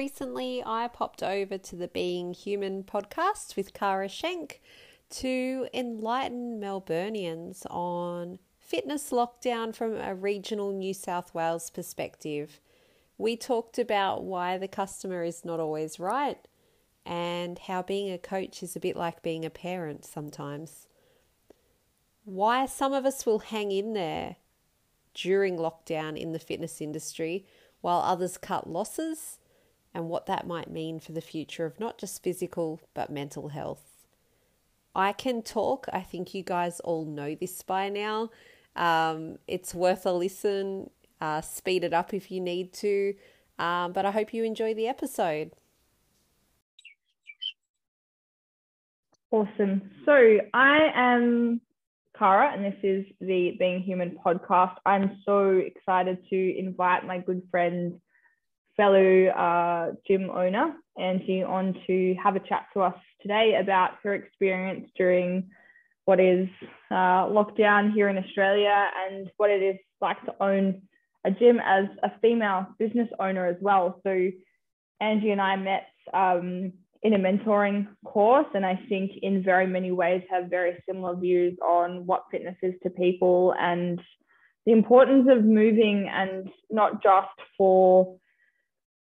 Recently, I popped over to the Being Human podcast with Kara Schenk to enlighten Melburnians on fitness lockdown from a regional New South Wales perspective. We talked about why the customer is not always right and how being a coach is a bit like being a parent sometimes. Why some of us will hang in there during lockdown in the fitness industry while others cut losses and what that might mean for the future of not just physical but mental health. I can talk. I think you guys all know this by now. Um, it's worth a listen. Uh, speed it up if you need to. Um, but I hope you enjoy the episode. Awesome. So I am Kara, and this is the Being Human podcast. I'm so excited to invite my good friend fellow uh, gym owner, Angie, on to have a chat to us today about her experience during what is uh, lockdown here in Australia and what it is like to own a gym as a female business owner as well. So, Angie and I met um, in a mentoring course, and I think in very many ways have very similar views on what fitness is to people and the importance of moving and not just for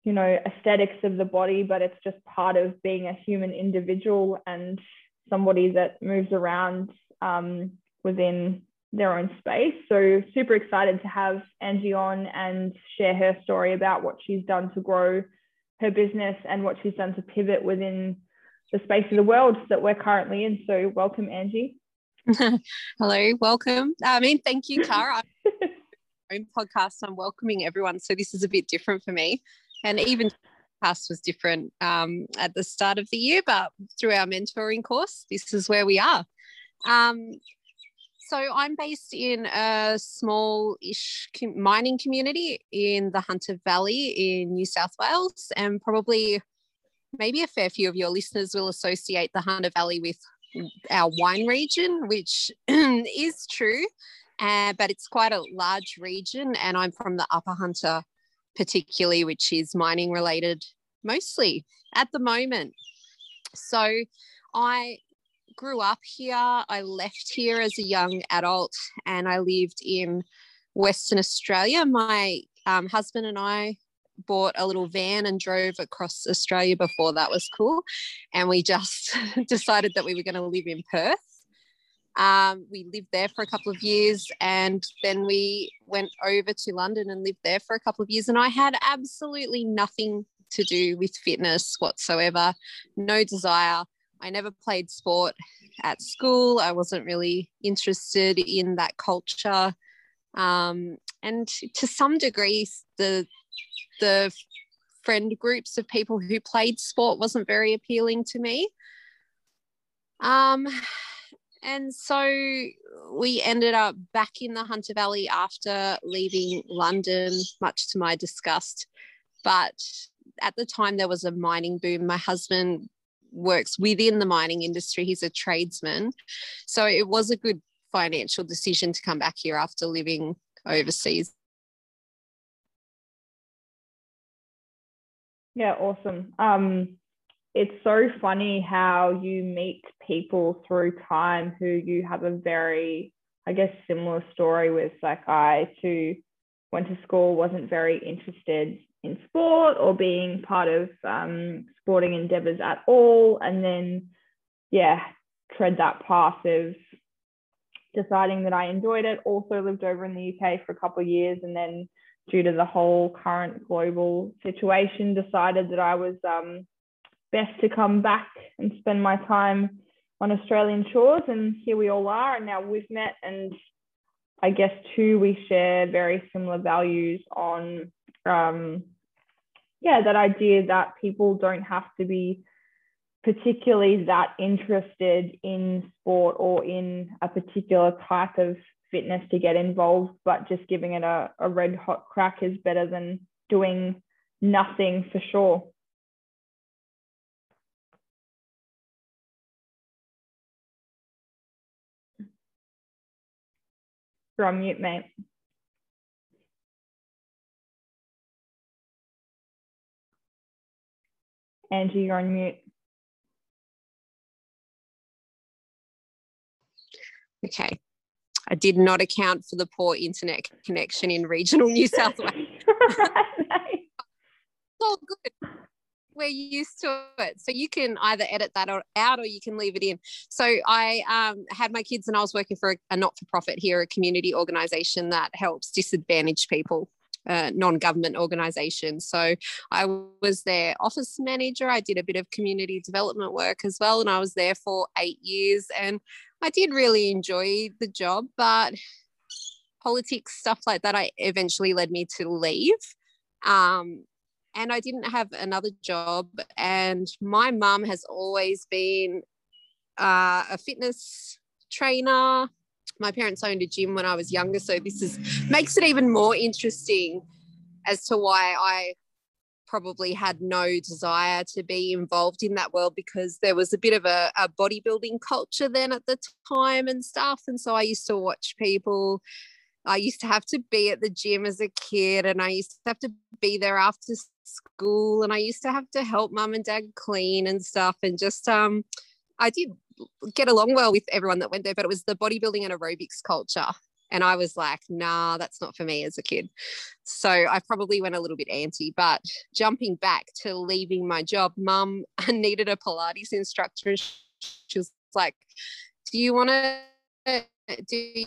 you know aesthetics of the body but it's just part of being a human individual and somebody that moves around um, within their own space. So super excited to have angie on and share her story about what she's done to grow her business and what she's done to pivot within the space of the world that we're currently in. So welcome angie. Hello welcome. I mean thank you Kara. own podcast i'm welcoming everyone so this is a bit different for me and even past was different um, at the start of the year, but through our mentoring course, this is where we are. Um, so I'm based in a small-ish mining community in the Hunter Valley in New South Wales, and probably maybe a fair few of your listeners will associate the Hunter Valley with our wine region, which is true, uh, but it's quite a large region, and I'm from the Upper Hunter particularly, which is mining related mostly at the moment. So I grew up here. I left here as a young adult and I lived in Western Australia. My um, husband and I bought a little van and drove across Australia before that was cool. And we just decided that we were going to live in Perth. Um, we lived there for a couple of years and then we went over to London and lived there for a couple of years. And I had absolutely nothing to do with fitness whatsoever, no desire. I never played sport at school. I wasn't really interested in that culture. Um, and to some degree, the, the friend groups of people who played sport wasn't very appealing to me. Um, and so we ended up back in the Hunter Valley after leaving London, much to my disgust. But at the time, there was a mining boom. My husband works within the mining industry, he's a tradesman. So it was a good financial decision to come back here after living overseas. Yeah, awesome. Um, it's so funny how you meet people through time who you have a very, I guess, similar story with. Like I too went to school, wasn't very interested in sport or being part of um, sporting endeavors at all. And then, yeah, tread that path of deciding that I enjoyed it. Also lived over in the UK for a couple of years and then due to the whole current global situation decided that I was um, best to come back and spend my time on Australian shores. And here we all are. And now we've met. And I guess, too, we share very similar values on um, yeah, that idea that people don't have to be particularly that interested in sport or in a particular type of fitness to get involved, but just giving it a, a red hot crack is better than doing nothing for sure. You're on mute, mate. Angie, you're on mute. Okay. I did not account for the poor internet connection in regional New South Wales. it's all good. We're used to it. So you can either edit that out or you can leave it in. So I um, had my kids and I was working for a, a not for profit here, a community organization that helps disadvantaged people uh, non-government organisation. So I was their office manager. I did a bit of community development work as well, and I was there for eight years. And I did really enjoy the job, but politics stuff like that, I eventually led me to leave. Um, and I didn't have another job. And my mum has always been uh, a fitness trainer, my parents owned a gym when I was younger, so this is makes it even more interesting as to why I probably had no desire to be involved in that world because there was a bit of a, a bodybuilding culture then at the time and stuff. And so I used to watch people. I used to have to be at the gym as a kid and I used to have to be there after school and I used to have to help mum and dad clean and stuff and just um I did get along well with everyone that went there, but it was the bodybuilding and aerobics culture. And I was like, nah, that's not for me as a kid. So I probably went a little bit anti. But jumping back to leaving my job, mum needed a Pilates instructor. and She was like, do you want to do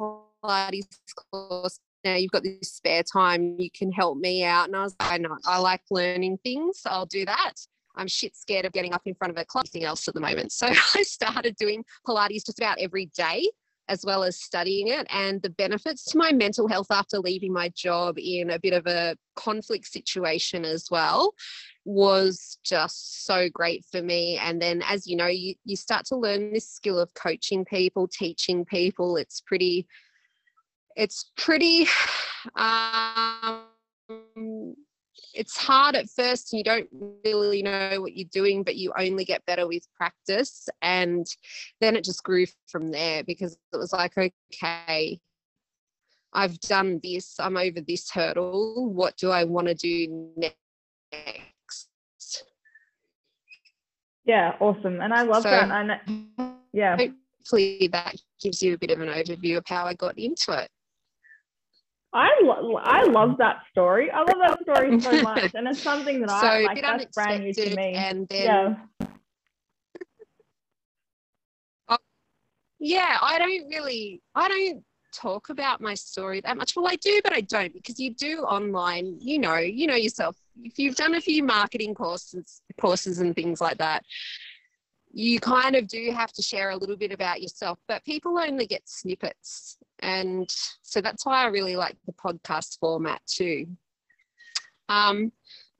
Pilates course? Now you've got this spare time, you can help me out. And I was like, I I like learning things. So I'll do that. I'm shit scared of getting up in front of a club, anything else at the moment. So I started doing Pilates just about every day as well as studying it and the benefits to my mental health after leaving my job in a bit of a conflict situation as well was just so great for me and then as you know you, you start to learn this skill of coaching people teaching people it's pretty it's pretty um, it's hard at first and you don't really know what you're doing but you only get better with practice and then it just grew from there because it was like okay i've done this i'm over this hurdle what do i want to do next? Yeah awesome and i love so, that and yeah. hopefully that gives you a bit of an overview of how i got into it I lo- I love that story. I love that story so much, and it's something that so I like. That's brand new to me. And then, yeah. Oh, yeah, I don't really, I don't talk about my story that much. Well, I do, but I don't because you do online. You know, you know yourself. If you've done a few marketing courses, courses and things like that, you kind of do have to share a little bit about yourself. But people only get snippets and so that's why I really like the podcast format too. Um,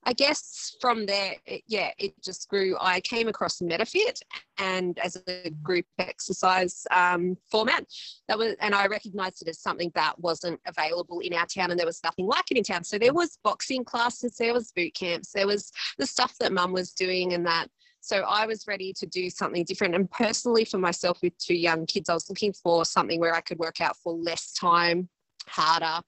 I guess from there, it, yeah, it just grew. I came across MetaFit and as a group exercise um, format, that was, and I recognised it as something that wasn't available in our town, and there was nothing like it in town. So there was boxing classes, there was boot camps, there was the stuff that Mum was doing, and that so I was ready to do something different. And personally, for myself with two young kids, I was looking for something where I could work out for less time, harder,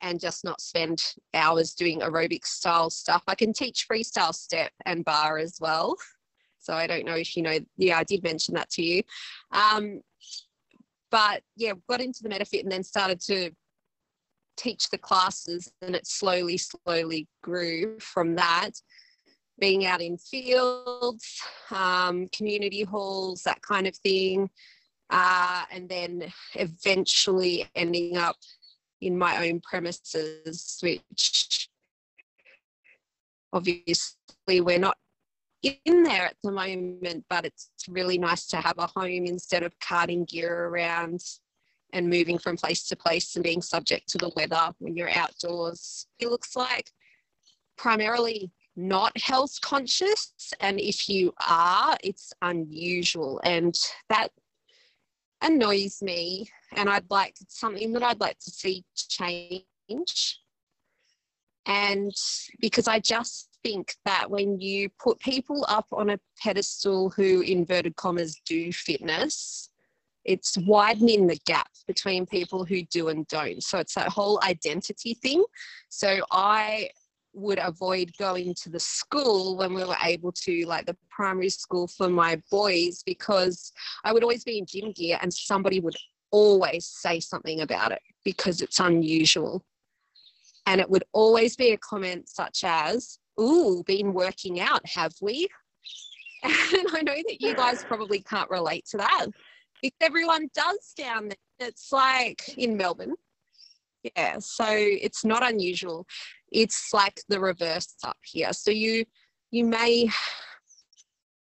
and just not spend hours doing aerobic style stuff. I can teach freestyle step and bar as well. So I don't know if you know, yeah, I did mention that to you. Um, but yeah, got into the MetaFit and then started to teach the classes and it slowly, slowly grew from that being out in fields, um, community halls, that kind of thing. Uh, and then eventually ending up in my own premises, which obviously we're not in there at the moment, but it's really nice to have a home instead of carting gear around and moving from place to place and being subject to the weather when you're outdoors. It looks like primarily not health conscious. And if you are, it's unusual. And that annoys me. And I'd like something that I'd like to see change. And because I just think that when you put people up on a pedestal who, inverted commas, do fitness, it's widening the gap between people who do and don't. So it's that whole identity thing. So I would avoid going to the school when we were able to, like the primary school for my boys, because I would always be in gym gear and somebody would always say something about it because it's unusual. And it would always be a comment such as, Ooh, been working out, have we? And I know that you guys probably can't relate to that. If everyone does down there, it's like in Melbourne. Yeah, so it's not unusual. It's like the reverse up here. So you you may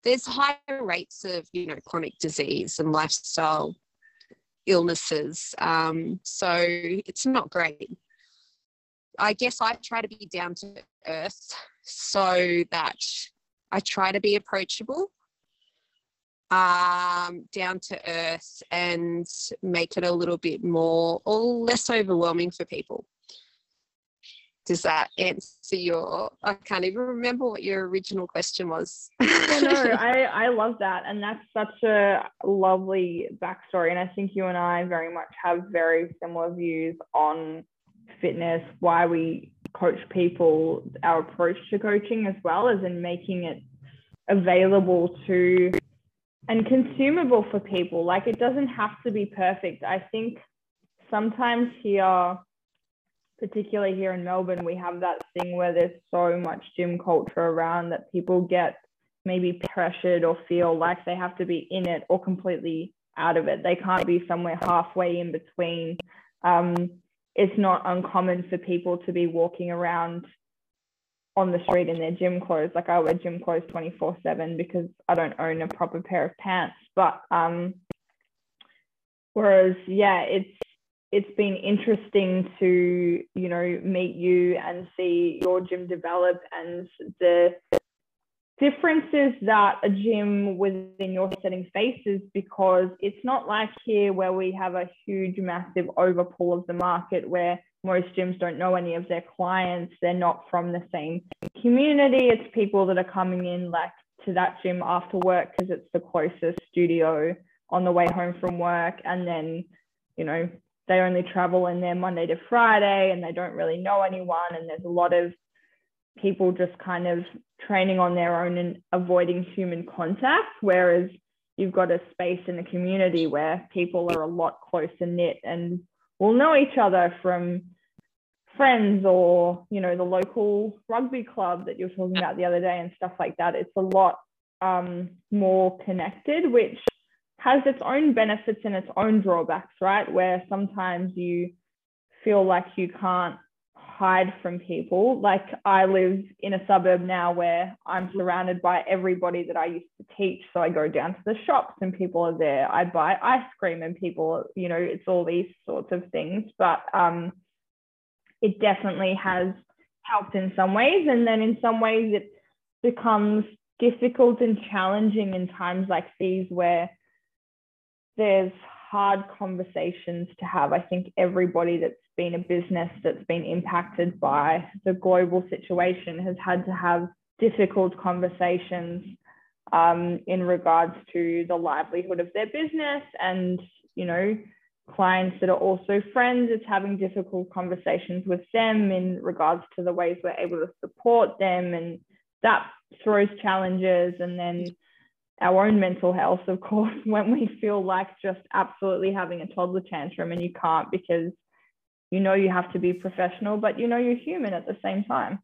there's higher rates of you know chronic disease and lifestyle illnesses. Um, so it's not great. I guess I try to be down to earth so that I try to be approachable, um, down to earth, and make it a little bit more or less overwhelming for people. Does that answer your? I can't even remember what your original question was. yeah, no, I, I love that. And that's such a lovely backstory. And I think you and I very much have very similar views on fitness, why we coach people, our approach to coaching as well as in making it available to and consumable for people. Like it doesn't have to be perfect. I think sometimes here, particularly here in Melbourne, we have that thing where there's so much gym culture around that people get maybe pressured or feel like they have to be in it or completely out of it. They can't be somewhere halfway in between. Um, it's not uncommon for people to be walking around on the street in their gym clothes. Like I wear gym clothes 24 7 because I don't own a proper pair of pants. But um, whereas, yeah, it's it's been interesting to you know meet you and see your gym develop and the differences that a gym within your setting faces because it's not like here where we have a huge, massive overpull of the market where most gyms don't know any of their clients. They're not from the same community. It's people that are coming in like to that gym after work because it's the closest studio on the way home from work. And then, you know, they only travel in there Monday to Friday and they don't really know anyone. And there's a lot of people just kind of training on their own and avoiding human contact, whereas you've got a space in the community where people are a lot closer knit and will know each other from friends or you know the local rugby club that you were talking about the other day and stuff like that it's a lot um, more connected which has its own benefits and its own drawbacks right where sometimes you feel like you can't hide from people. Like I live in a suburb now where I'm surrounded by everybody that I used to teach. So I go down to the shops and people are there. I buy ice cream and people, you know, it's all these sorts of things. But um, it definitely has helped in some ways. And then in some ways it becomes difficult and challenging in times like these where there's hard conversations to have. I think everybody that's been a business that's been impacted by the global situation has had to have difficult conversations um, in regards to the livelihood of their business and, you know, clients that are also friends. It's having difficult conversations with them in regards to the ways we're able to support them. And that throws challenges. And then our own mental health, of course, when we feel like just absolutely having a toddler tantrum and you can't because you know you have to be professional, but you know you're human at the same time.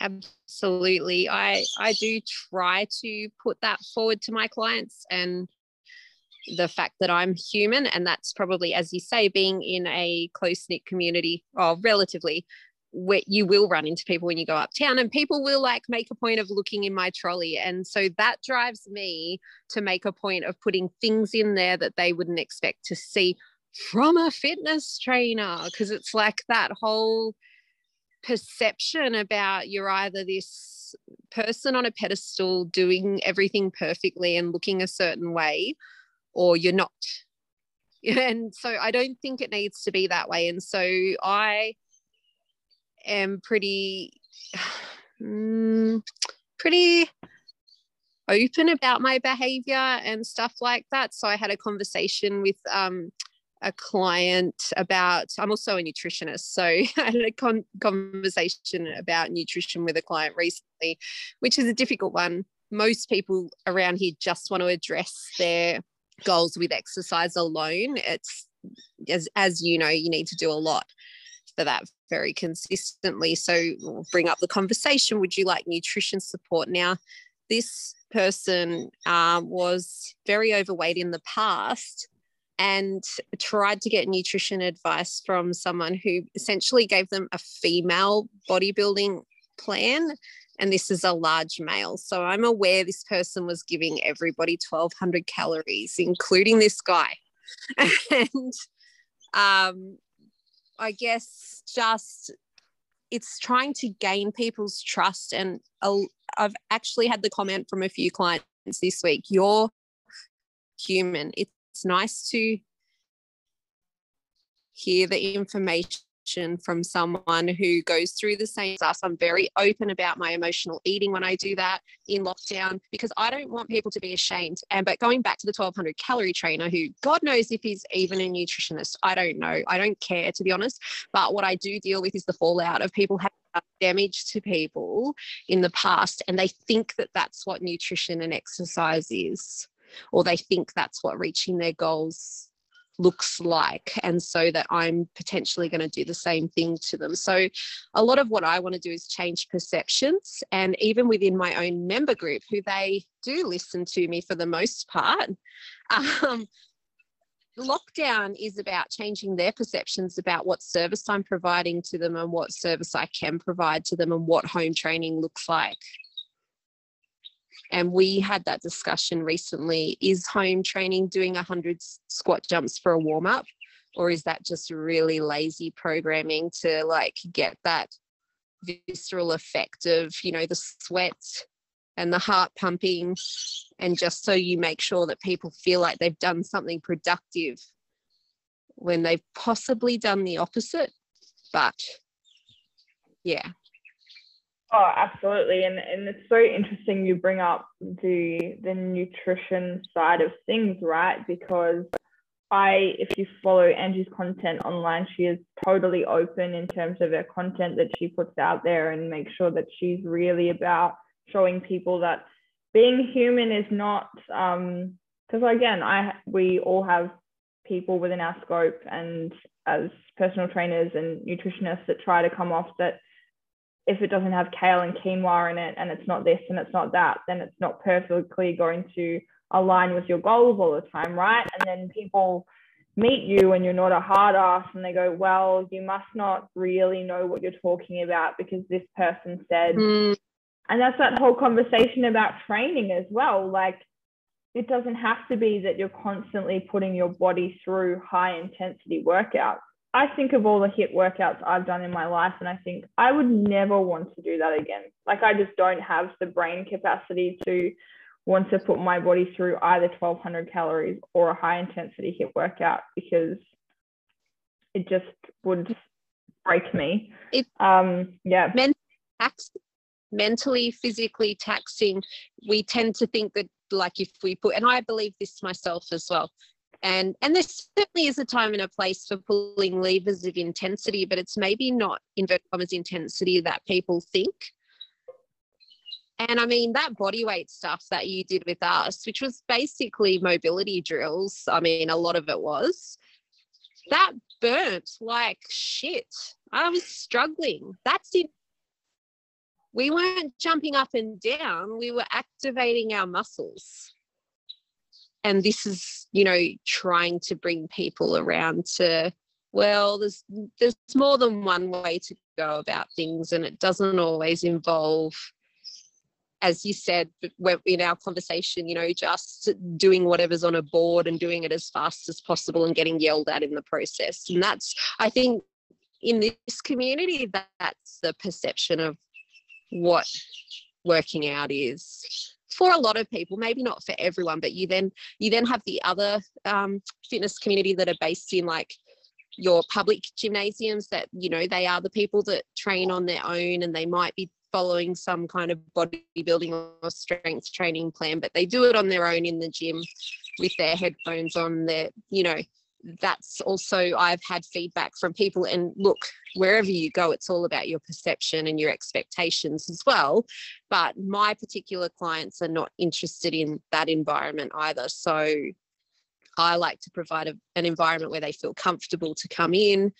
Absolutely. I I do try to put that forward to my clients and the fact that I'm human and that's probably as you say being in a close knit community or relatively where you will run into people when you go uptown and people will like make a point of looking in my trolley. And so that drives me to make a point of putting things in there that they wouldn't expect to see from a fitness trainer because it's like that whole perception about you're either this person on a pedestal doing everything perfectly and looking a certain way or you're not. And so i don't think it needs to be that way. And so i am pretty mm, pretty open about my behavior and stuff like that. So i had a conversation with um, a client about i'm also a nutritionist so i had a con- conversation about nutrition with a client recently which is a difficult one. Most people around here just want to address their goals with exercise alone. It's as as you know you need to do a lot for that very consistently so bring up the conversation would you like nutrition support now this person uh, was very overweight in the past and tried to get nutrition advice from someone who essentially gave them a female bodybuilding plan. And this is a large male. So I'm aware this person was giving everybody 1,200 calories, including this guy. and um, I guess just it's trying to gain people's trust. And I've actually had the comment from a few clients this week you're human. It's nice to hear the information from someone who goes through the same stuff. I'm very open about my emotional eating when I do that in lockdown because I don't want people to be ashamed. And but going back to the 1200 calorie trainer, who God knows if he's even a nutritionist, I don't know. I don't care to be honest. But what I do deal with is the fallout of people having damage to people in the past, and they think that that's what nutrition and exercise is or they think that's what reaching their goals looks like and so that i'm potentially going to do the same thing to them. So a lot of what i want to do is change perceptions and even within my own member group who they do listen to me for the most part um, lockdown is about changing their perceptions about what service i'm providing to them and what service i can provide to them and what home training looks like and we had that discussion recently. Is home training doing 100 squat jumps for a warm up? Or is that just really lazy programming to like get that visceral effect of, you know, the sweat and the heart pumping? And just so you make sure that people feel like they've done something productive when they've possibly done the opposite. But yeah, Oh, absolutely. And and it's so interesting you bring up the the nutrition side of things, right? Because I, if you follow Angie's content online, she is totally open in terms of her content that she puts out there and make sure that she's really about showing people that being human is not um because again I we all have people within our scope and as personal trainers and nutritionists that try to come off that if it doesn't have kale and quinoa in it and it's not this and it's not that, then it's not perfectly going to align with your goals all the time, right? And then people meet you and you're not a hard ass and they go, well, you must not really know what you're talking about because this person said. Mm. And that's that whole conversation about training as well. Like, it doesn't have to be that you're constantly putting your body through high intensity workouts. I think of all the HIIT workouts I've done in my life, and I think I would never want to do that again. Like, I just don't have the brain capacity to want to put my body through either 1200 calories or a high intensity HIIT workout because it just would break me. It, um, yeah. mentally, physically taxing. We tend to think that, like, if we put, and I believe this myself as well, and and there certainly is a time and a place for pulling levers of intensity but it's maybe not inverted commas intensity that people think. And i mean that body weight stuff that you did with us which was basically mobility drills i mean a lot of it was that burnt like shit. I was struggling. That's it. We weren't jumping up and down. We were activating our muscles and this is you know trying to bring people around to well there's there's more than one way to go about things and it doesn't always involve as you said in our conversation you know just doing whatever's on a board and doing it as fast as possible and getting yelled at in the process. And that's i think in this community, that's the perception of what working out is for a lot of people maybe not for everyone but you then you then have the other um, fitness community that are based in like your public gymnasiums that you know they are the people that train on their own and they might be following some kind of bodybuilding or strength training plan but they do it on their own in the gym with their headphones on their you know that's also I've had feedback from people and look wherever you go it's all about your perception and your expectations as well but my particular clients are not interested in that environment either so I like to provide a, an environment where they feel comfortable to come in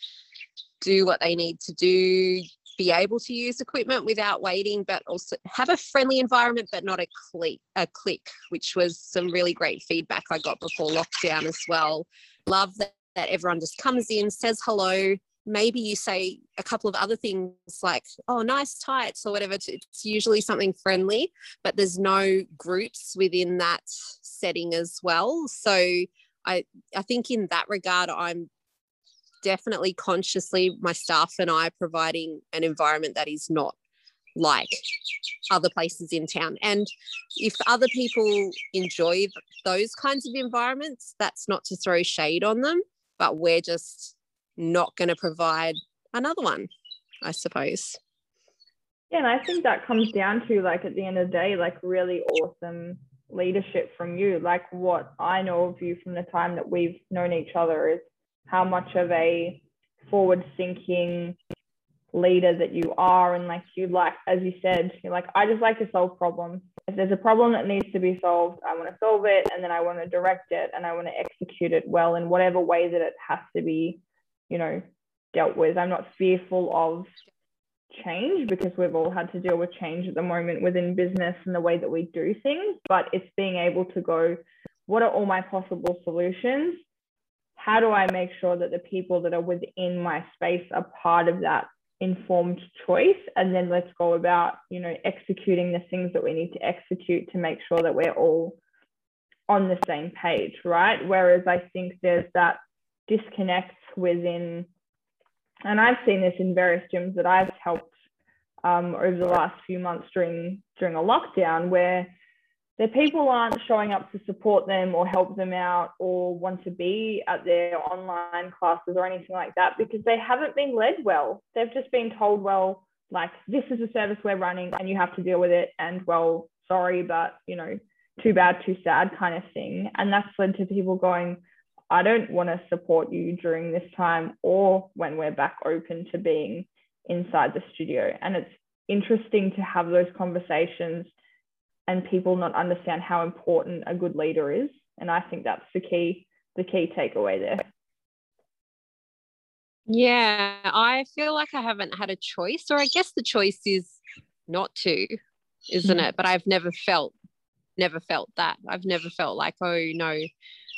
do what they need to do be able to use equipment without waiting, but also have a friendly environment, but not a clique, a clique, which was some really great feedback I got before lockdown as well. Love that, that everyone just comes in, says hello. Maybe you say a couple of other things like, oh, nice tights or whatever. It's usually something friendly, but there's no groups within that setting as well. So I, I think in that regard, I'm definitely consciously my staff and I providing an environment that is not like other places in town. And if other people enjoy those kinds of environments, that's not to throw shade on them, but we're just not going to provide another one, I suppose. Yeah, and I think that comes down to like at the end of the day, like really awesome leadership from you. Like what I know of you from the time that we've known each other is how much of a forward thinking leader that you are and like you like as you said you're like i just like to solve problems. If there's a problem that needs to be solved i want to solve it and then i want to direct it and i want to execute it well in whatever way that it has to be you know dealt with. I'm not fearful of change because we've all had to deal with change at the moment within business and the way that we do things but it's being able to go what are all my possible solutions? How do I make sure that the people that are within my space are part of that informed choice? And then let's go about, you know, executing the things that we need to execute to make sure that we're all on the same page, right? Whereas I think there's that disconnect within, and I've seen this in various gyms that I've helped um, over the last few months during during a lockdown, where their people aren't showing up to support them or help them out or want to be at their online classes or anything like that because they haven't been led well. They've just been told, well, like this is a service we're running and you have to deal with it. And well, sorry, but you know, too bad, too sad kind of thing. And that's led to people going, I don't want to support you during this time or when we're back open to being inside the studio. And it's interesting to have those conversations and people not understand how important a good leader is. And I think that's the key, the key takeaway there. Yeah, I feel like I haven't had a choice, or I guess the choice is not to, isn't it? But I've never felt, never felt that. I've never felt like, oh no,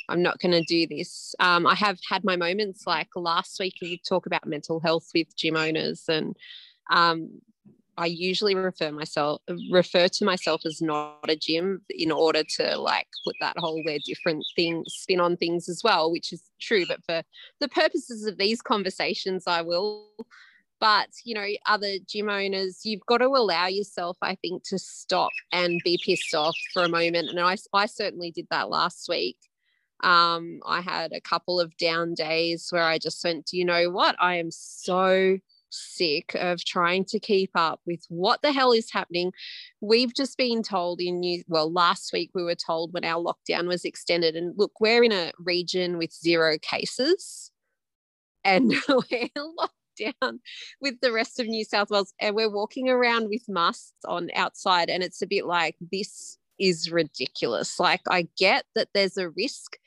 I'm not going to do this. Um, I have had my moments like last week. We talk about mental health with gym owners, and um, I usually refer myself refer to myself as not a gym in order to like put that whole we're different thing spin on things as well, which is true. But for the purposes of these conversations, I will. But you know, other gym owners, you've got to allow yourself, I think, to stop and be pissed off for a moment. And I, I certainly did that last week. Um, I had a couple of down days where I just went, do you know what? I am so sick of trying to keep up with what the hell is happening. We've just been told in New well, last week we were told when our lockdown was extended, and look, we're in a region with zero cases, and we're locked down with the rest of New South Wales, and we're walking around with masks on outside, and it's a bit like this is ridiculous. Like I get that there's a risk.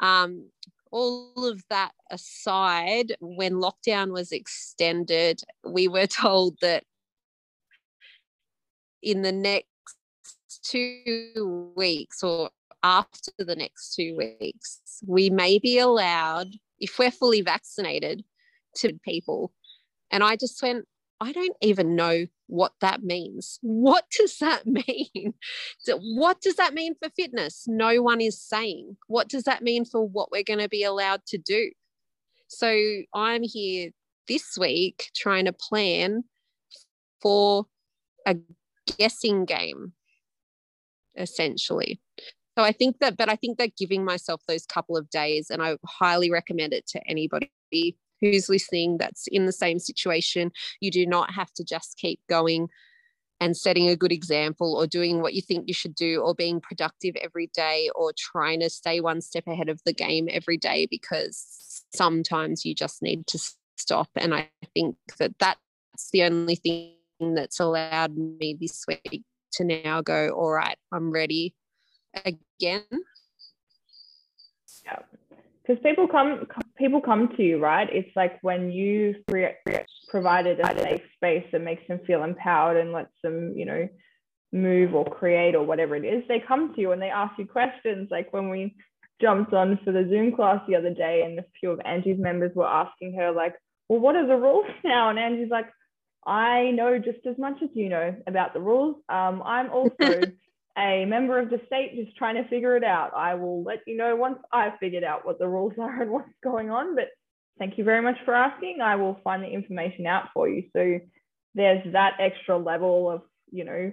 Um, all of that aside, when lockdown was extended, we were told that in the next two weeks or after the next two weeks, we may be allowed, if we're fully vaccinated, to people. And I just went, I don't even know what that means. What does that mean? What does that mean for fitness? No one is saying. What does that mean for what we're going to be allowed to do? So I'm here this week trying to plan for a guessing game, essentially. So I think that, but I think that giving myself those couple of days, and I highly recommend it to anybody who's listening that's in the same situation. You do not have to just keep going and setting a good example or doing what you think you should do or being productive every day or trying to stay one step ahead of the game every day because sometimes you just need to stop and i think that that's the only thing that's allowed me this week to now go all right i'm ready again yeah because people come people come to you right? It's like when you provided a safe space that makes them feel empowered and lets them you know move or create or whatever it is they come to you and they ask you questions. Like when we jumped on for the zoom class the other day and a few of angie's members were asking her like well what are the rules now? And angie's like i know just as much as you know about the rules. Um, i'm also a member of the state just trying to figure it out. I will let you know once I've figured out what the rules are and what's going on. But thank you very much for asking. I will find the information out for you. So there's that extra level of, you know,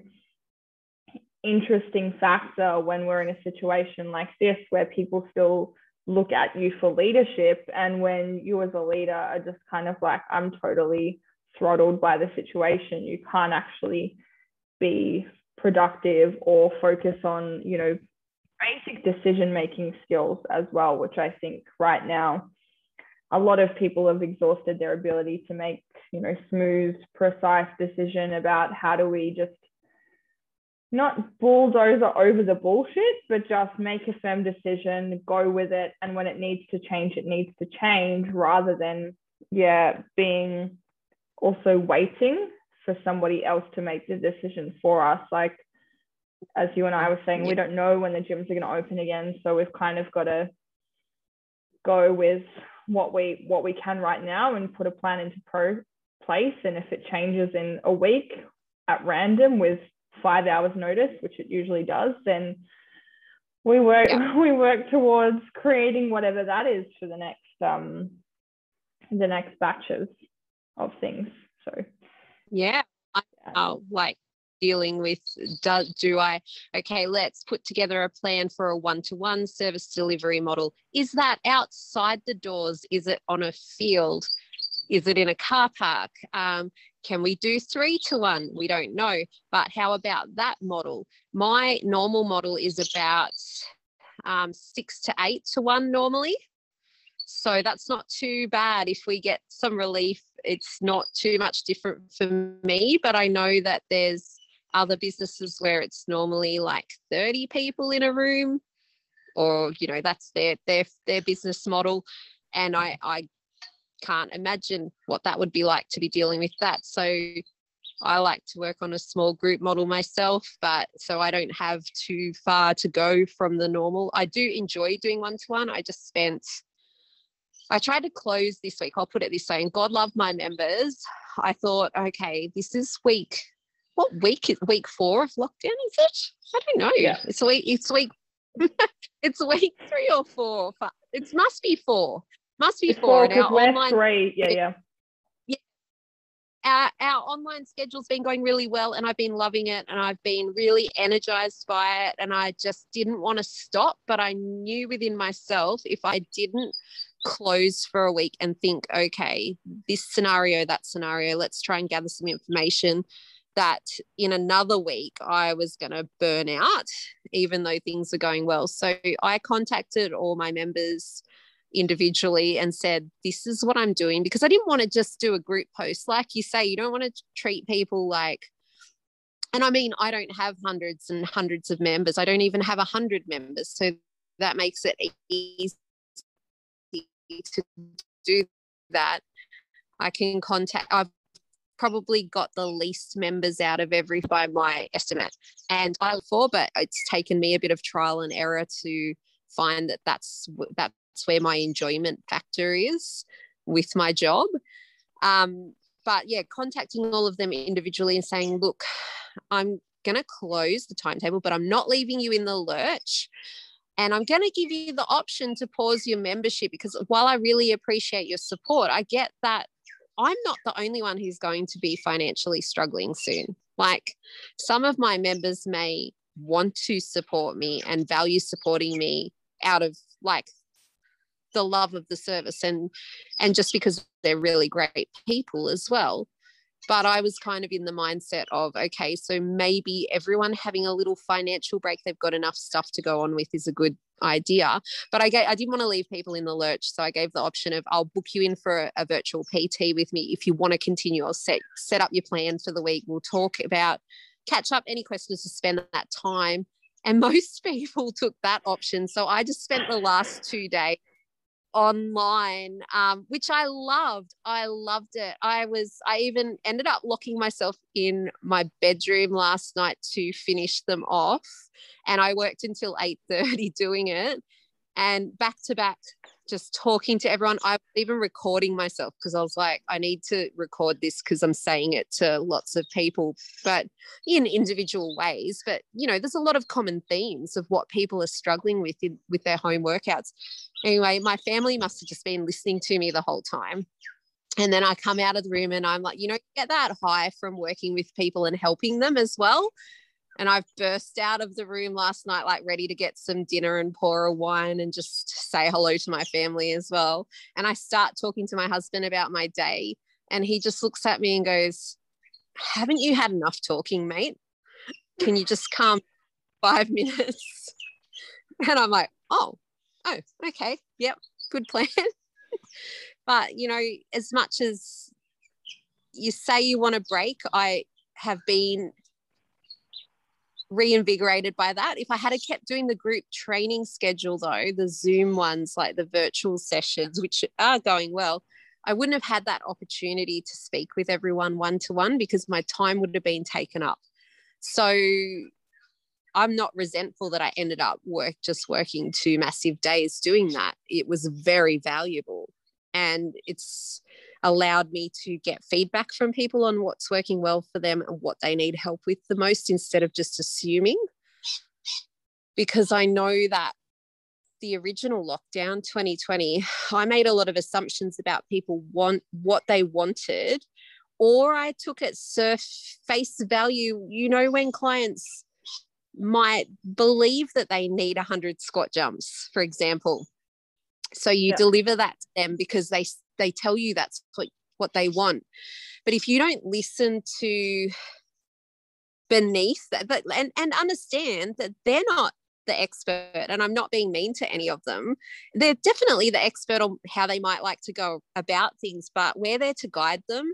interesting factor when we're in a situation like this where people still look at you for leadership. And when you as a leader are just kind of like, I'm totally throttled by the situation, you can't actually be productive or focus on, you know, basic decision making skills as well, which I think right now a lot of people have exhausted their ability to make, you know, smooth, precise decision about how do we just not bulldozer over the bullshit, but just make a firm decision, go with it. And when it needs to change, it needs to change rather than, yeah, being also waiting for somebody else to make the decision for us. Like as you and I were saying, yeah. we don't know when the gyms are going to open again, so we've kind of got to go with what we what we can right now and put a plan into pro place. And if it changes in a week at random with five hours notice, which it usually does, then we work yeah. we work towards creating whatever that is for the next um the next batches of things. So yeah, know, like dealing with do, do I okay let's put together a plan for a one-to-one service delivery model. Is that outside the doors? Is it on a field? Is it in a car park? Um, can we do three to one we don't know but how about that model? My normal model is about um, six to eight to one normally so that's not too bad. If we get some relief, it's not too much different for me. But I know that there's other businesses where it's normally like 30 people in a room, or you know, that's their their their business model. And I I can't imagine what that would be like to be dealing with that. So I like to work on a small group model myself, but so I don't have too far to go from the normal. I do enjoy doing one to one. I just spent I tried to close this week. I'll put it this way. And God love my members. I thought, okay, this is week. What week is week four of lockdown? Is it? I don't know. Yeah. It's week. It's week. it's week three or four. It must be four. Must be it's four. four we're online, three. Yeah, yeah. Yeah. Our, our online schedule's been going really well and I've been loving it and I've been really energized by it and I just didn't want to stop but I knew within myself if I didn't close for a week and think, okay, this scenario, that scenario, let's try and gather some information that in another week I was going to burn out, even though things are going well. So I contacted all my members individually and said, This is what I'm doing because I didn't want to just do a group post. Like you say, you don't want to treat people like, and I mean, I don't have hundreds and hundreds of members. I don't even have a hundred members. So that makes it easy to do that, I can contact. I've probably got the least members out of every by my estimate, and I for, but it's taken me a bit of trial and error to find that that's that's where my enjoyment factor is with my job. Um, but yeah, contacting all of them individually and saying, look, I'm going to close the timetable, but I'm not leaving you in the lurch. And I'm going to give you the option to pause your membership because while I really appreciate your support, I get that I'm not the only one who's going to be financially struggling soon. Like some of my members may want to support me and value supporting me out of like the love of the service and and just because they're really great people as well but I was kind of in the mindset of, okay, so maybe everyone having a little financial break, they've got enough stuff to go on with is a good idea. But I gave, I didn't want to leave people in the lurch. So I gave the option of I'll book you in for a, a virtual PT with me if you want to continue. I'll set set up your plan for the week. We'll talk about catch up any questions to spend that time. And most people took that option. So I just spent the last two days online, um, which I loved. I loved it. I was, I even ended up locking myself in my bedroom last night to finish them off. And I worked until 8:30 doing it. And back to back just talking to everyone. I was even recording myself because I was like, I need to record this because I'm saying it to lots of people, but in individual ways. But you know, there's a lot of common themes of what people are struggling with in, with their home workouts. Anyway, my family must have just been listening to me the whole time. And then I come out of the room and I'm like, you know, get that high from working with people and helping them as well and I've burst out of the room last night, like ready to get some dinner and pour a wine and just say hello to my family as well. And I start talking to my husband about my day, and he just looks at me and goes, Haven't you had enough talking, mate? Can you just come five minutes? And I'm like, Oh, oh, okay. Yep, good plan. but, you know, as much as you say you want a break, I have been reinvigorated by that. If I had kept doing the group training schedule, though, the Zoom ones, like the virtual sessions, which are going well, I wouldn't have had that opportunity to speak with everyone one to one because my time would have been taken up. So I'm not resentful that I ended up work just working two massive days doing that. It was very valuable. And it's allowed me to get feedback from people on what's working well for them and what they need help with the most instead of just assuming. Because I know that the original lockdown 2020, I made a lot of assumptions about people want what they wanted, or I took it surf face value. You know, when clients might believe that they need 100 squat jumps, for example. So you yeah. deliver that to them because they they tell you that's what, what they want. But if you don't listen to beneath that, but, and, and understand that they're not the expert, and I'm not being mean to any of them, they're definitely the expert on how they might like to go about things, but we're there to guide them.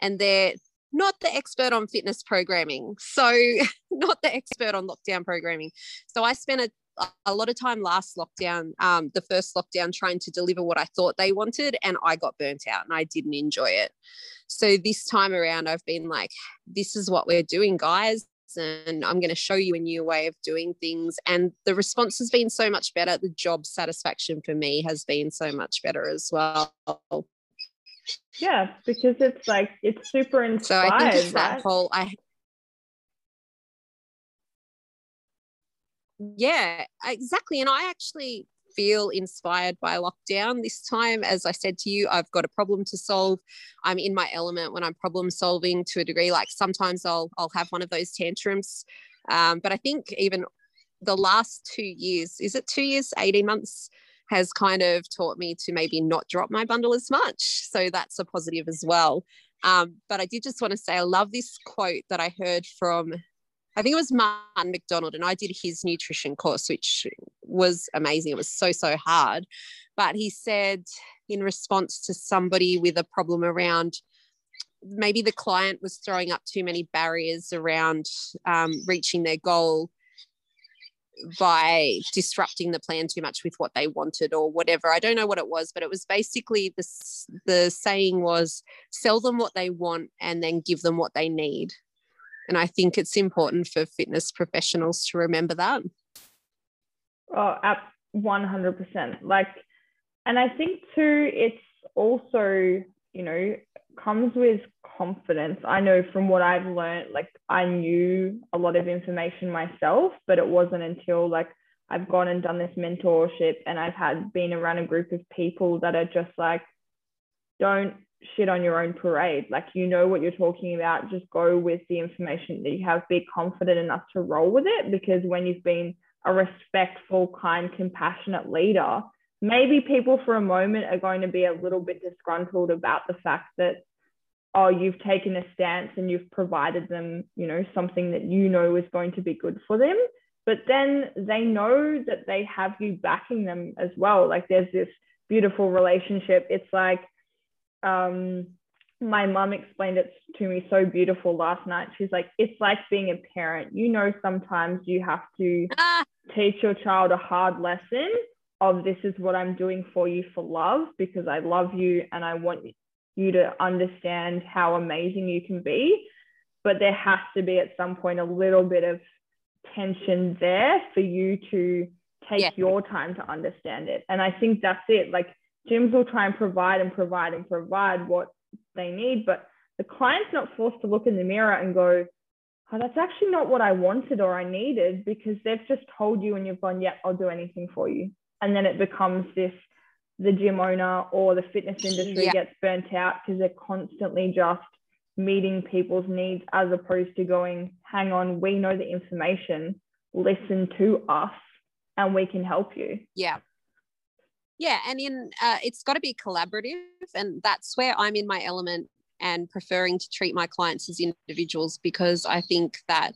And they're not the expert on fitness programming. So, not the expert on lockdown programming. So, I spent a a lot of time last lockdown, um, the first lockdown, trying to deliver what I thought they wanted, and I got burnt out and I didn't enjoy it. So this time around, I've been like, this is what we're doing, guys. And I'm going to show you a new way of doing things. And the response has been so much better. The job satisfaction for me has been so much better as well. Yeah, because it's like it's super inspired. So I think it's that whole I yeah, exactly. And I actually feel inspired by lockdown this time. As I said to you, I've got a problem to solve. I'm in my element when I'm problem solving to a degree. Like sometimes I'll I'll have one of those tantrums. Um, but I think even the last two years, is it two years, 18 months, has kind of taught me to maybe not drop my bundle as much. So that's a positive as well. Um, but I did just want to say I love this quote that I heard from I think it was Martin MacDonald, and I did his nutrition course, which was amazing. It was so, so hard. But he said, in response to somebody with a problem around maybe the client was throwing up too many barriers around um, reaching their goal by disrupting the plan too much with what they wanted or whatever. I don't know what it was, but it was basically this the saying was sell them what they want and then give them what they need. And I think it's important for fitness professionals to remember that. Oh, at 100%. Like, and I think too, it's also, you know, comes with confidence. I know from what I've learned, like, I knew a lot of information myself, but it wasn't until like I've gone and done this mentorship and I've had been around a group of people that are just like, don't shit on your own parade. Like you know what you're talking about. Just go with the information that you have. Be confident enough to roll with it because when you've been a respectful, kind, compassionate leader, maybe people for a moment are going to be a little bit disgruntled about the fact that oh you've taken a stance and you've provided them you know something that you know is going to be good for them but then they know that they have you backing them as well like there's this beautiful relationship it's like um my mum explained it to me so beautiful last night she's like it's like being a parent you know sometimes you have to ah. teach your child a hard lesson of this is what I'm doing for you for love because I love you and I want you to understand how amazing you can be. But there has to be at some point a little bit of tension there for you to take yeah. your time to understand it. And I think that's it. Like gyms will try and provide and provide and provide what they need, but the client's not forced to look in the mirror and go, oh, that's actually not what I wanted or I needed because they've just told you and you've gone, yeah, I'll do anything for you. And then it becomes this the gym owner or the fitness industry yeah. gets burnt out because they're constantly just meeting people's needs as opposed to going hang on we know the information. Listen to us and we can help you. Yeah yeah and in uh, it's got to be collaborative and that's where i'm in my element and preferring to treat my clients as individuals because i think that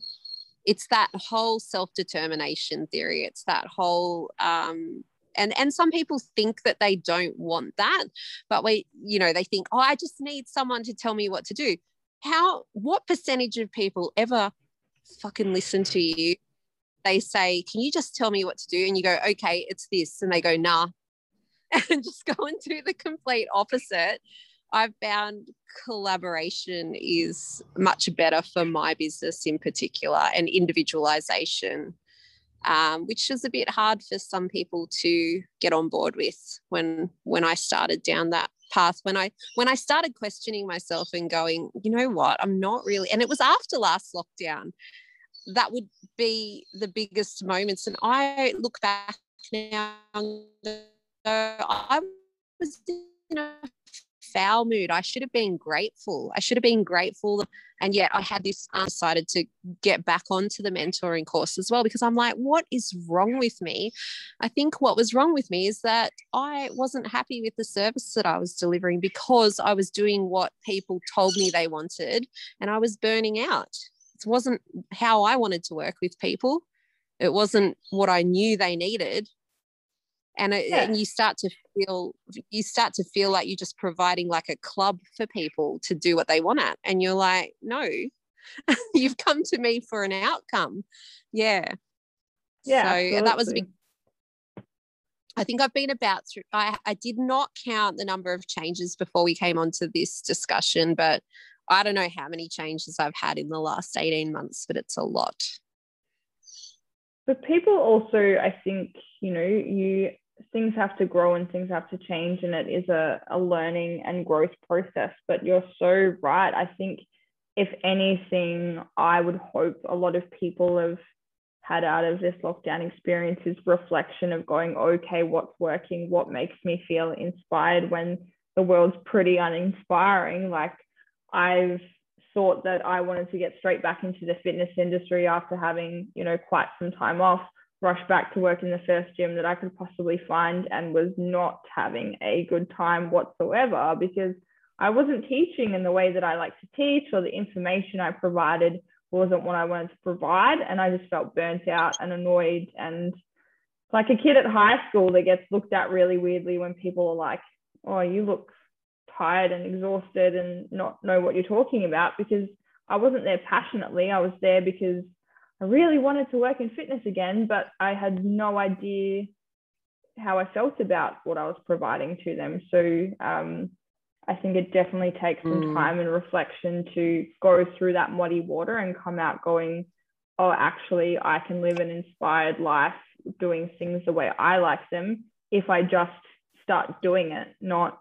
it's that whole self-determination theory it's that whole um, and and some people think that they don't want that but we you know they think oh i just need someone to tell me what to do. How what percentage of people ever fucking listen to you? They say can you just tell me what to do? And you go okay it's this and they go nah and just go and do the complete opposite. I've found collaboration is much better for my business in particular and individualization um, which is a bit hard for some people to get on board with when when I started down that path when I when I started questioning myself and going, you know what, I'm not really and it was after last lockdown. That would be the biggest moments. And I look back now I was in a foul mood. I should have been grateful. I should have been grateful. And yet I had this I decided to get back onto the mentoring course as well because I'm like, what is wrong with me? I think what was wrong with me is that I wasn't happy with the service that I was delivering because I was doing what people told me they wanted and I was burning out. It wasn't how I wanted to work with people. It wasn't what I knew they needed and, it, yeah. and you start to feel you start to feel like you're just providing like a club for people to do what they want at and you're like no you've come to me for an outcome yeah yeah so that was a big I think I've been about through, I, I did not count the number of changes before we came onto this discussion, but I don't know how many changes I've had in the last 18 months, but it's a lot. But people also, I think, you know, you things have to grow and things have to change and it is a, a learning and growth process. But you're so right. I think if anything i would hope a lot of people have had out of this lockdown experience is reflection of going okay what's working? What makes me feel inspired when the world's pretty uninspiring? Like i've thought that i wanted to get straight back into the fitness industry after having you know quite some time off rushed back to work in the first gym that I could possibly find and was not having a good time whatsoever because I wasn't teaching in the way that I like to teach or the information I provided wasn't what I wanted to provide. And I just felt burnt out and annoyed and like a kid at high school that gets looked at really weirdly when people are like, oh, you look tired and exhausted and not know what you're talking about because I wasn't there passionately. I was there because I really wanted to work in fitness again, but I had no idea how I felt about what I was providing to them. So um, I think it definitely takes some mm. time and reflection to go through that muddy water and come out going, oh, actually, I can live an inspired life doing things the way I like them if I just start doing it, not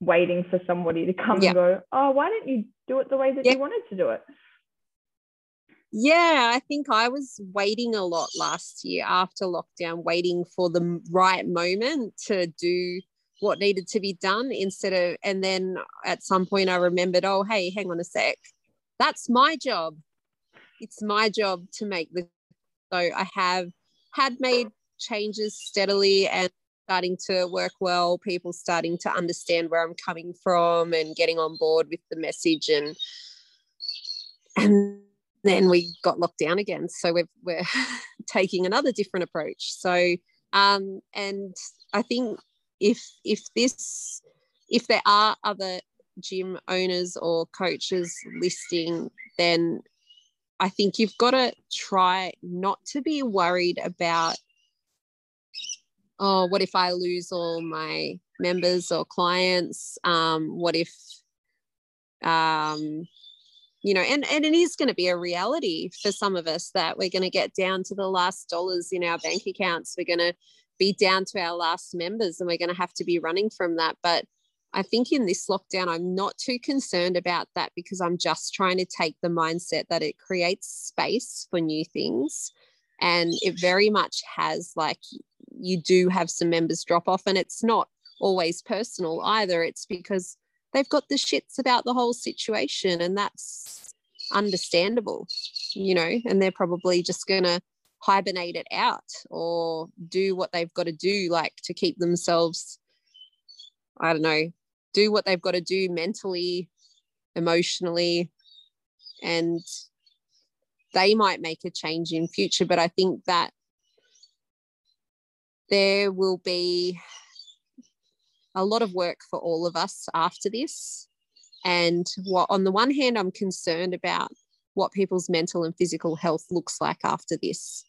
waiting for somebody to come and go, oh, why don't you do it the way that you wanted to do it? Yeah, I think I was waiting a lot last year after lockdown, waiting for the right moment to do what needed to be done instead of and then at some point i remembered oh hey hang on a sec. That's my job. It's my job to make the so i have had made changes steadily and starting to work well people starting to understand where i'm coming from and getting on board with the message and and then we got locked down again. So we're, we're taking another different approach. So um and i think if if this if there are other gym owners or coaches listing then i think you've got to try not to be worried about oh what if i lose all my members or clients? Um, what if um, you know and, and it is going to be a reality for some of us that we're going to get down to the last dollars in our bank accounts we're going to be down to our last members and we're going to have to be running from that. But I think in this lockdown, I'm not too concerned about that because I'm just trying to take the mindset that it creates space for new things. And it very much has, like, you do have some members drop off, and it's not always personal either. It's because they've got the shits about the whole situation, and that's understandable, you know, and they're probably just going to hibernate it out or do what they've got to do, like to keep themselves, I don't know, do what they've got to do mentally, emotionally, and they might make a change in future. But I think that there will be a lot of work for all of us after this. And what on the one hand, I'm concerned about what people's mental and physical health looks like after this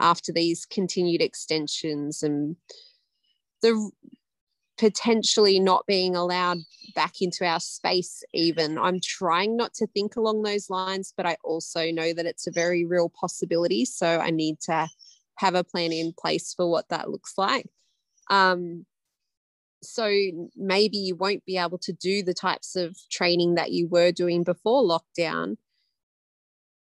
after these continued extensions and the potentially not being allowed back into our space even. I'm trying not to think along those lines but i also know that it's a very real possibility. So i need to have a plan in place for what that looks like. Um, so maybe you won't be able to do the types of training that you were doing before lockdown.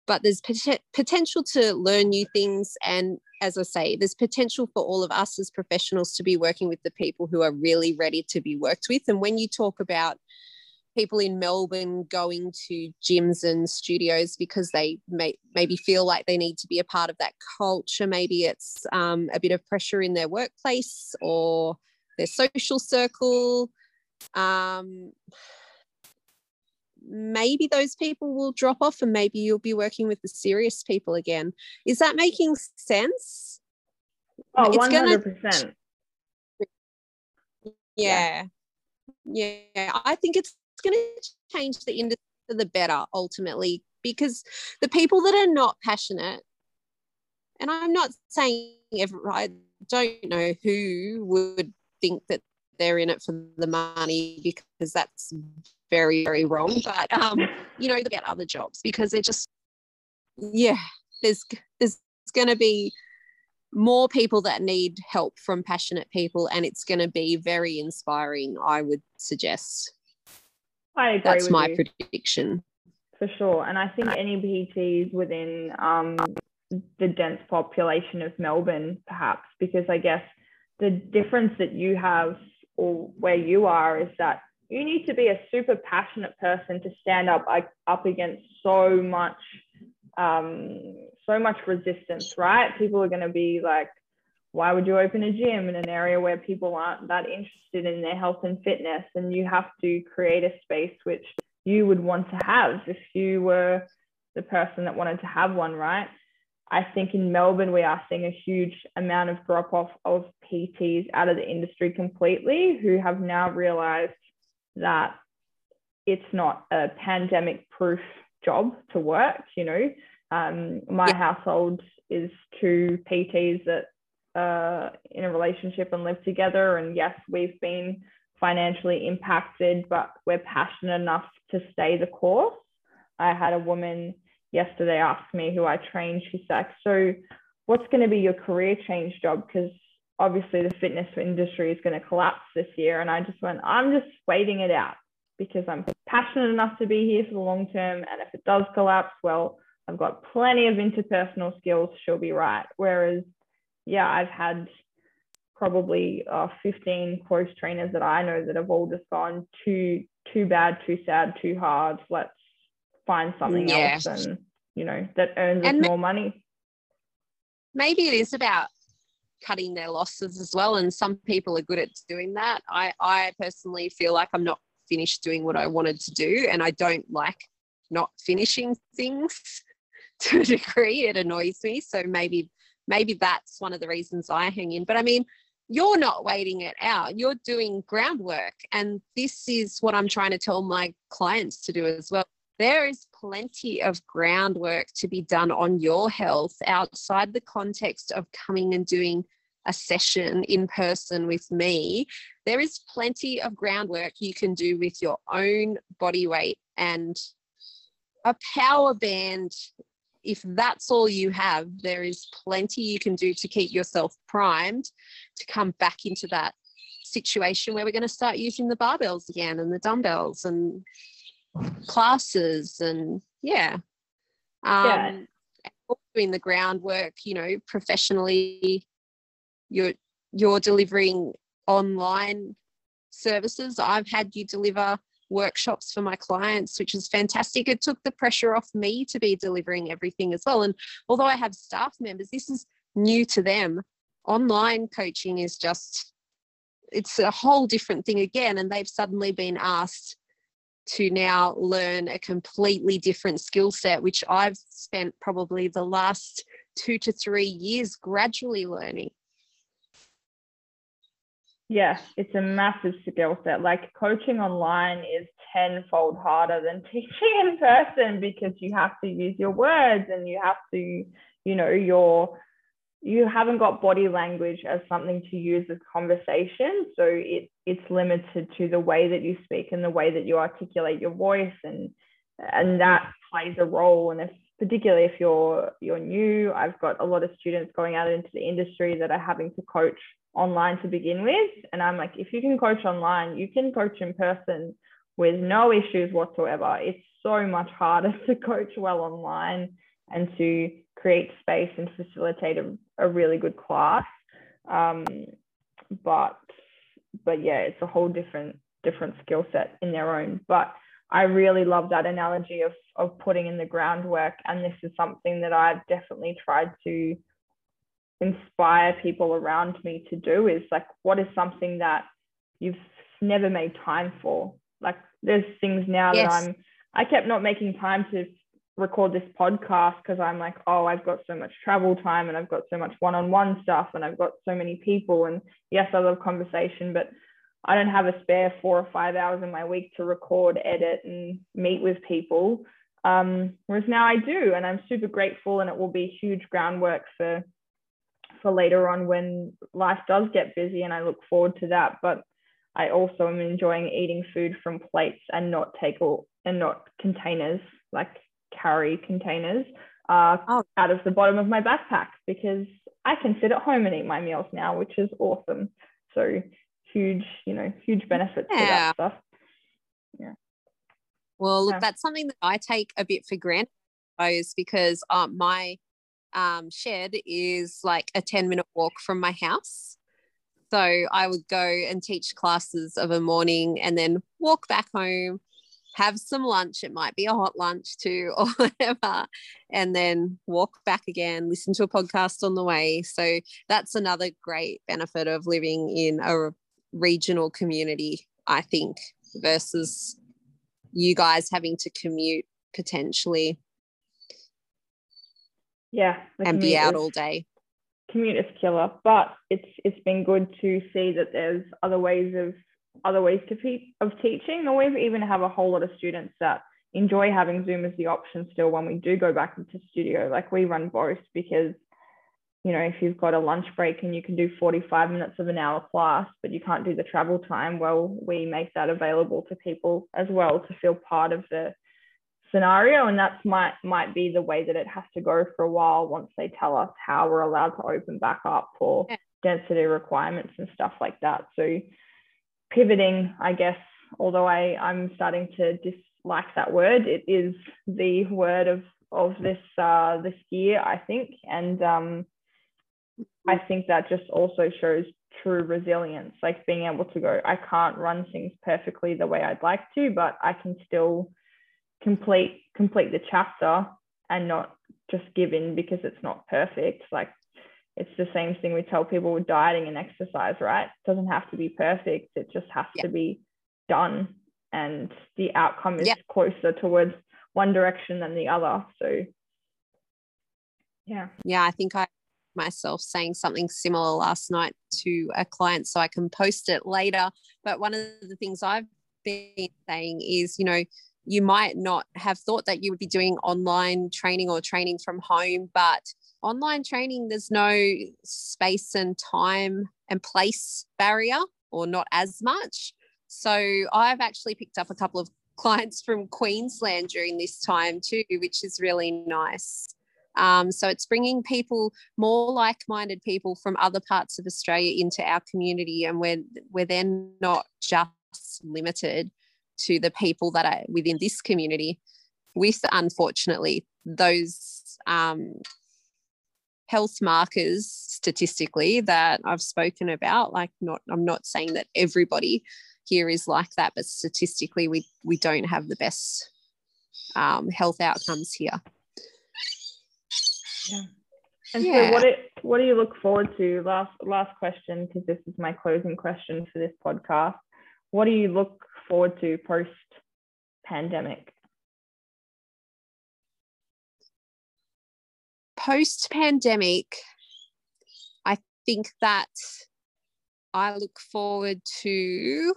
But there's pot- potential to learn new things and as i say there's potential for all of us as professionals to be working with the people who are really ready to be worked with. And when you talk about people in melbourne going to gyms and studios because they may, maybe feel like they need to be a part of that culture maybe it's um, a bit of pressure in their workplace or their social circle um, maybe those people will drop off and maybe you'll be working with the serious people again. Is that making sense? Oh, it's 100%. Gonna, yeah. Yeah. I think it's going to change the industry for the better ultimately because the people that are not passionate, and I'm not saying every, I don't know who would think that they're in it for the money because that's very very wrong. But um you know about other jobs because they're just yeah there's there's going to be more people that need help from passionate people and it's going to be very inspiring i would suggest. I agree that's my you. prediction. For sure. And i think any pts within um, the dense population of melbourne perhaps because i guess the difference that you have or where you are is that you need to be a super passionate person to stand up up against so much um, so much resistance right? People are going to be like why would you open a gym in an area where people aren't that interested in their health and fitness? And you have to create a space which you would want to have if you were the person that wanted to have one right I think in Melbourne, we are seeing a huge amount of drop off of PTs out of the industry completely who have now realized that it's not a pandemic proof job to work. You know, um, my yeah. household is two PTs that are in a relationship and live together. And yes, we've been financially impacted, but we're passionate enough to stay the course. I had a woman yesterday asked me who I trained. She's like, So, what's going to be your career change job? Because obviously the fitness industry is going to collapse this year. And I just went, I'm just waiting it out because I'm passionate enough to be here for the long term. And if it does collapse, well, I've got plenty of interpersonal skills. She'll be right. Whereas, yeah, I've had probably uh, 15 close trainers that I know that have all just gone too too bad, too sad, too hard. Let's find something yeah. else and you know that earns and us more money. Maybe it is about cutting their losses as well. And some people are good at doing that. I, I personally feel like I'm not finished doing what I wanted to do, and I don't like not finishing things to a degree. It annoys me. So maybe maybe that's one of the reasons I hang in. But I mean, you're not waiting it out. You're doing groundwork. And this is what I'm trying to tell my clients to do as well. There is plenty of groundwork to be done on your health outside the context of coming and doing a session in person with me. There is plenty of groundwork you can do with your own body weight and a power band if that's all you have, there is plenty you can do to keep yourself primed to come back into that situation where we're going to start using the barbells again and the dumbbells and classes and yeah. Um, yeah. Doing the groundwork, you know, professionally, you're you're delivering online services. I've had you deliver workshops for my clients, which is fantastic. It took the pressure off me to be delivering everything as well. And although I have staff members, this is new to them. Online coaching is just, it's a whole different thing again. And they've suddenly been asked to now learn a completely different skill set, which I've spent probably the last two to three years gradually learning yeah, it's a massive skill set. Like coaching online is tenfold harder than teaching in person because you have to use your words and you have to, you know, your you haven't got body language as something to use as conversation. So it it's limited to the way that you speak and the way that you articulate your voice and and that plays a role. And if particularly if you're you're new, I've got a lot of students going out into the industry that are having to coach online to begin with. And I'm like, if you can coach online, you can coach in person with no issues whatsoever. It's so much harder to coach well online and to create space and facilitate a, a really good class. Um, but but yeah, it's a whole different different skill set in their own. But I really love that analogy of of putting in the groundwork, and this is something that I've definitely tried to inspire people around me to do is like what is something that you've never made time for like there's things now yes. that i'm i kept not making time to record this podcast because i'm like oh i've got so much travel time and i've got so much one-on-one stuff and i've got so many people and yes i love conversation but i don't have a spare four or five hours in my week to record edit and meet with people um, whereas now i do and i'm super grateful and it will be huge groundwork for for later on when life does get busy and I look forward to that. But I also am enjoying eating food from plates and not take all and not containers like carry containers uh, oh. out of the bottom of my backpack because I can sit at home and eat my meals now, which is awesome. So huge, you know, huge benefits yeah. to that stuff. Yeah. Well, look, yeah. that's something that I take a bit for granted, because um, my um, shed is like a 10 minute walk from my house. So I would go and teach classes of a morning and then walk back home, have some lunch. It might be a hot lunch too, or whatever, and then walk back again, listen to a podcast on the way. So that's another great benefit of living in a regional community, I think, versus you guys having to commute potentially yeah and be out all day commute is killer but it's it's been good to see that there's other ways of other ways to of teaching or we even have a whole lot of students that enjoy having zoom as the option still when we do go back into studio. Like we run both because you know if you've got a lunch break and you can do 45 minutes of an hour class but you can't do the travel time well we make that available to people as well to feel part of the scenario. And that's might might be the way that it has to go for a while once they tell us how we're allowed to open back up for yeah. density requirements and stuff like that. So pivoting i guess although i i'm starting to dislike that word it is the word of of this uh this year i think and um i think that just also shows true resilience, like being able to go, I can't run things perfectly the way I'd like to, but I can still complete complete the chapter and not just give in because it's not perfect. Like it's the same thing we tell people with dieting and exercise, right? It doesn't have to be perfect. It just has yeah. to be done. And the outcome is yeah. closer towards one direction than the other. So yeah. Yeah, I think I myself saying something similar last night to a client so I can post it later. But one of the things I've been saying is, you know, you might not have thought that you would be doing online training or training from home, but online training, there's no space and time and place barrier, or not as much. So I've actually picked up a couple of clients from Queensland during this time too, which is really nice. Um, so it's bringing people, more like-minded people from other parts of Australia into our community, and we're we're then not just limited to the people that are within this community with unfortunately those um, health markers statistically that I've spoken about. Like, not I'm not saying that everybody here is like that, but statistically, we we don't have the best um, health outcomes here. Yeah. And yeah. so, what it, what do you look forward to? Last last question, because this is my closing question for this podcast. What do you look forward to post pandemic? Post pandemic, I think that I look forward to,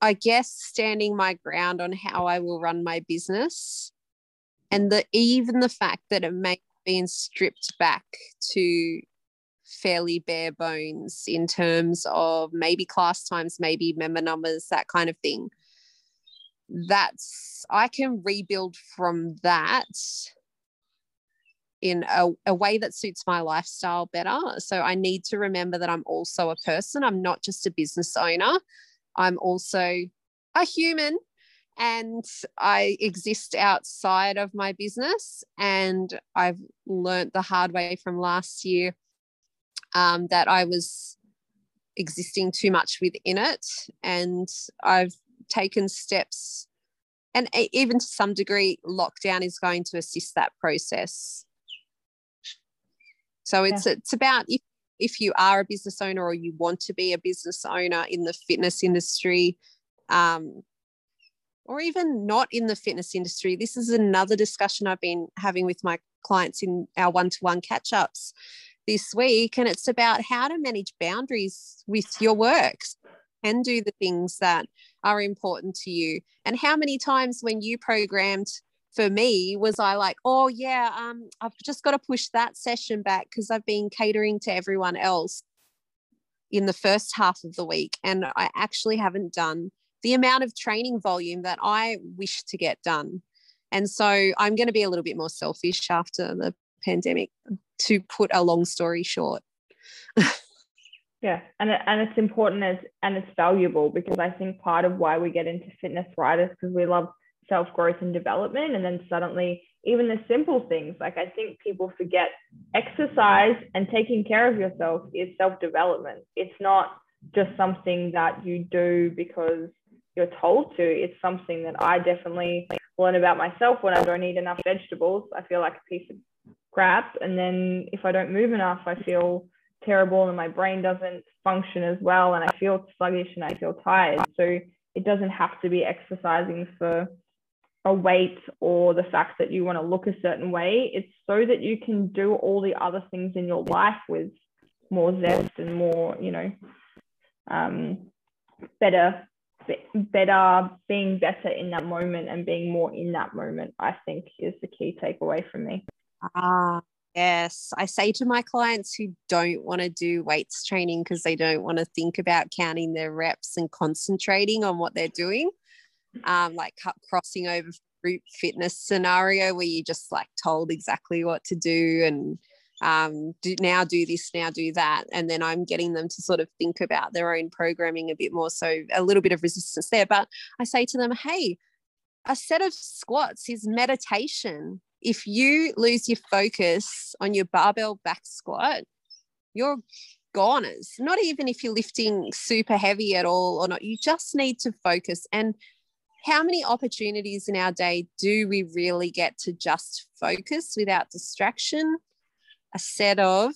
I guess, standing my ground on how I will run my business. And the even the fact that it may have been stripped back to fairly bare bones in terms of maybe class times, maybe member numbers, that kind of thing. That's, I can rebuild from that in a, a way that suits my lifestyle better. So I need to remember that I'm also a person. I'm not just a business owner, I'm also a human and I exist outside of my business. And I've learned the hard way from last year um, that I was existing too much within it. And I've taken steps, and even to some degree, lockdown is going to assist that process. So it's yeah. it's about if if you are a business owner or you want to be a business owner in the fitness industry, um, or even not in the fitness industry. This is another discussion I've been having with my clients in our one to one catch ups this week. And it's about how to manage boundaries with your works and do the things that are important to you. And how many times when you programmed for me was I like, oh yeah, um, I've just got to push that session back because I've been catering to everyone else in the first half of the week. And I actually haven't done the amount of training volume that I wish to get done. And so I'm going to be a little bit more selfish after the pandemic to put a long story short. yeah, and and it's important as and it's valuable because I think part of why we get into fitness right is because we love self growth and development, and then suddenly even the simple things like I think people forget exercise and taking care of yourself is self development. It's not just something that you do because you're told to. It's something that I definitely learn about myself when I don't eat enough vegetables. I feel like a piece of crap. And then if I don't move enough, I feel terrible and my brain doesn't function as well. And I feel sluggish and I feel tired. So it doesn't have to be exercising for a weight or the fact that you want to look a certain way. It's so that you can do all the other things in your life with more zest and more, you know, um, better, better, being better in that moment and being more in that moment, I think is the key takeaway from me. Ah, yes. I say to my clients who don't want to do weights training because they don't want to think about counting their reps and concentrating on what they're doing, um, like crossing over group fitness scenario where you just like told exactly what to do and um, do now do this, now do that. And then I'm getting them to sort of think about their own programming a bit more. So a little bit of resistance there. But I say to them, hey, a set of squats is meditation if you lose your focus on your barbell back squat, you're goners. Not even if you're lifting super heavy at all or not. You just need to focus. And how many opportunities in our day do we really get to just focus without distraction? A set of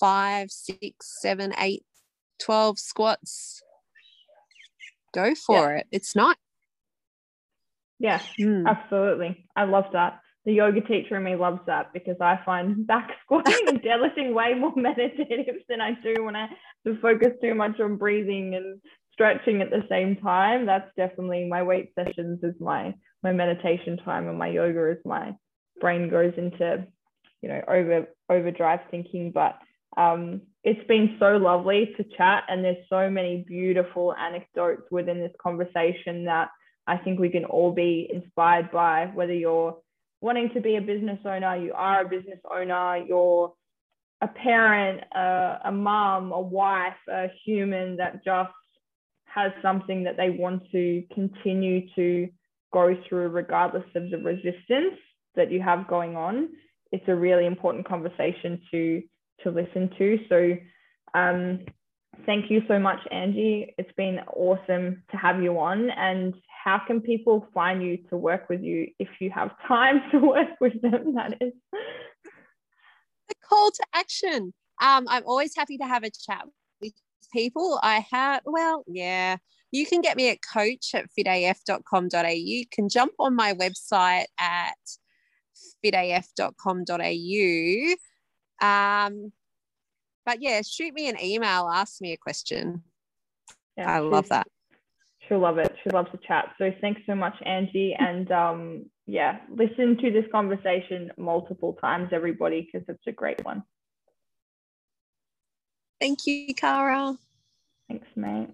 five, six, seven, eight, 12 squats. Go for yeah. it. It's not. Yeah, mm. absolutely. I love that the yoga teacher in me loves that because I find back squatting and deadlifting way more meditative than I do when I focus too much on breathing and stretching at the same time. That's definitely my weight sessions is my my meditation time and my yoga is my brain goes into you know over overdrive thinking. But um, it's been so lovely to chat and there's so many beautiful anecdotes within this conversation that I think we can all be inspired by, whether you're wanting to be a business owner, you are a business owner, you're a parent, a, a mom, a wife, a human that just has something that they want to continue to go through regardless of the resistance that you have going on. It's a really important conversation to to listen to. So um, thank you so much, Angie. It's been awesome to have you on. And how can people find you to work with you if you have time to work with them? That is the call to action. Um, I'm always happy to have a chat people. I have, well, yeah, you can get me at coach at fitaf.com.au. You can jump on my website at fitaf.com.au. Um, but yeah, shoot me an email, ask me a question. Yeah, I love that. She'll love it. She loves to chat. So thanks so much, Angie. And um, yeah, listen to this conversation multiple times, everybody, because it's a great one. Thank you, Cara. Thanks, mate.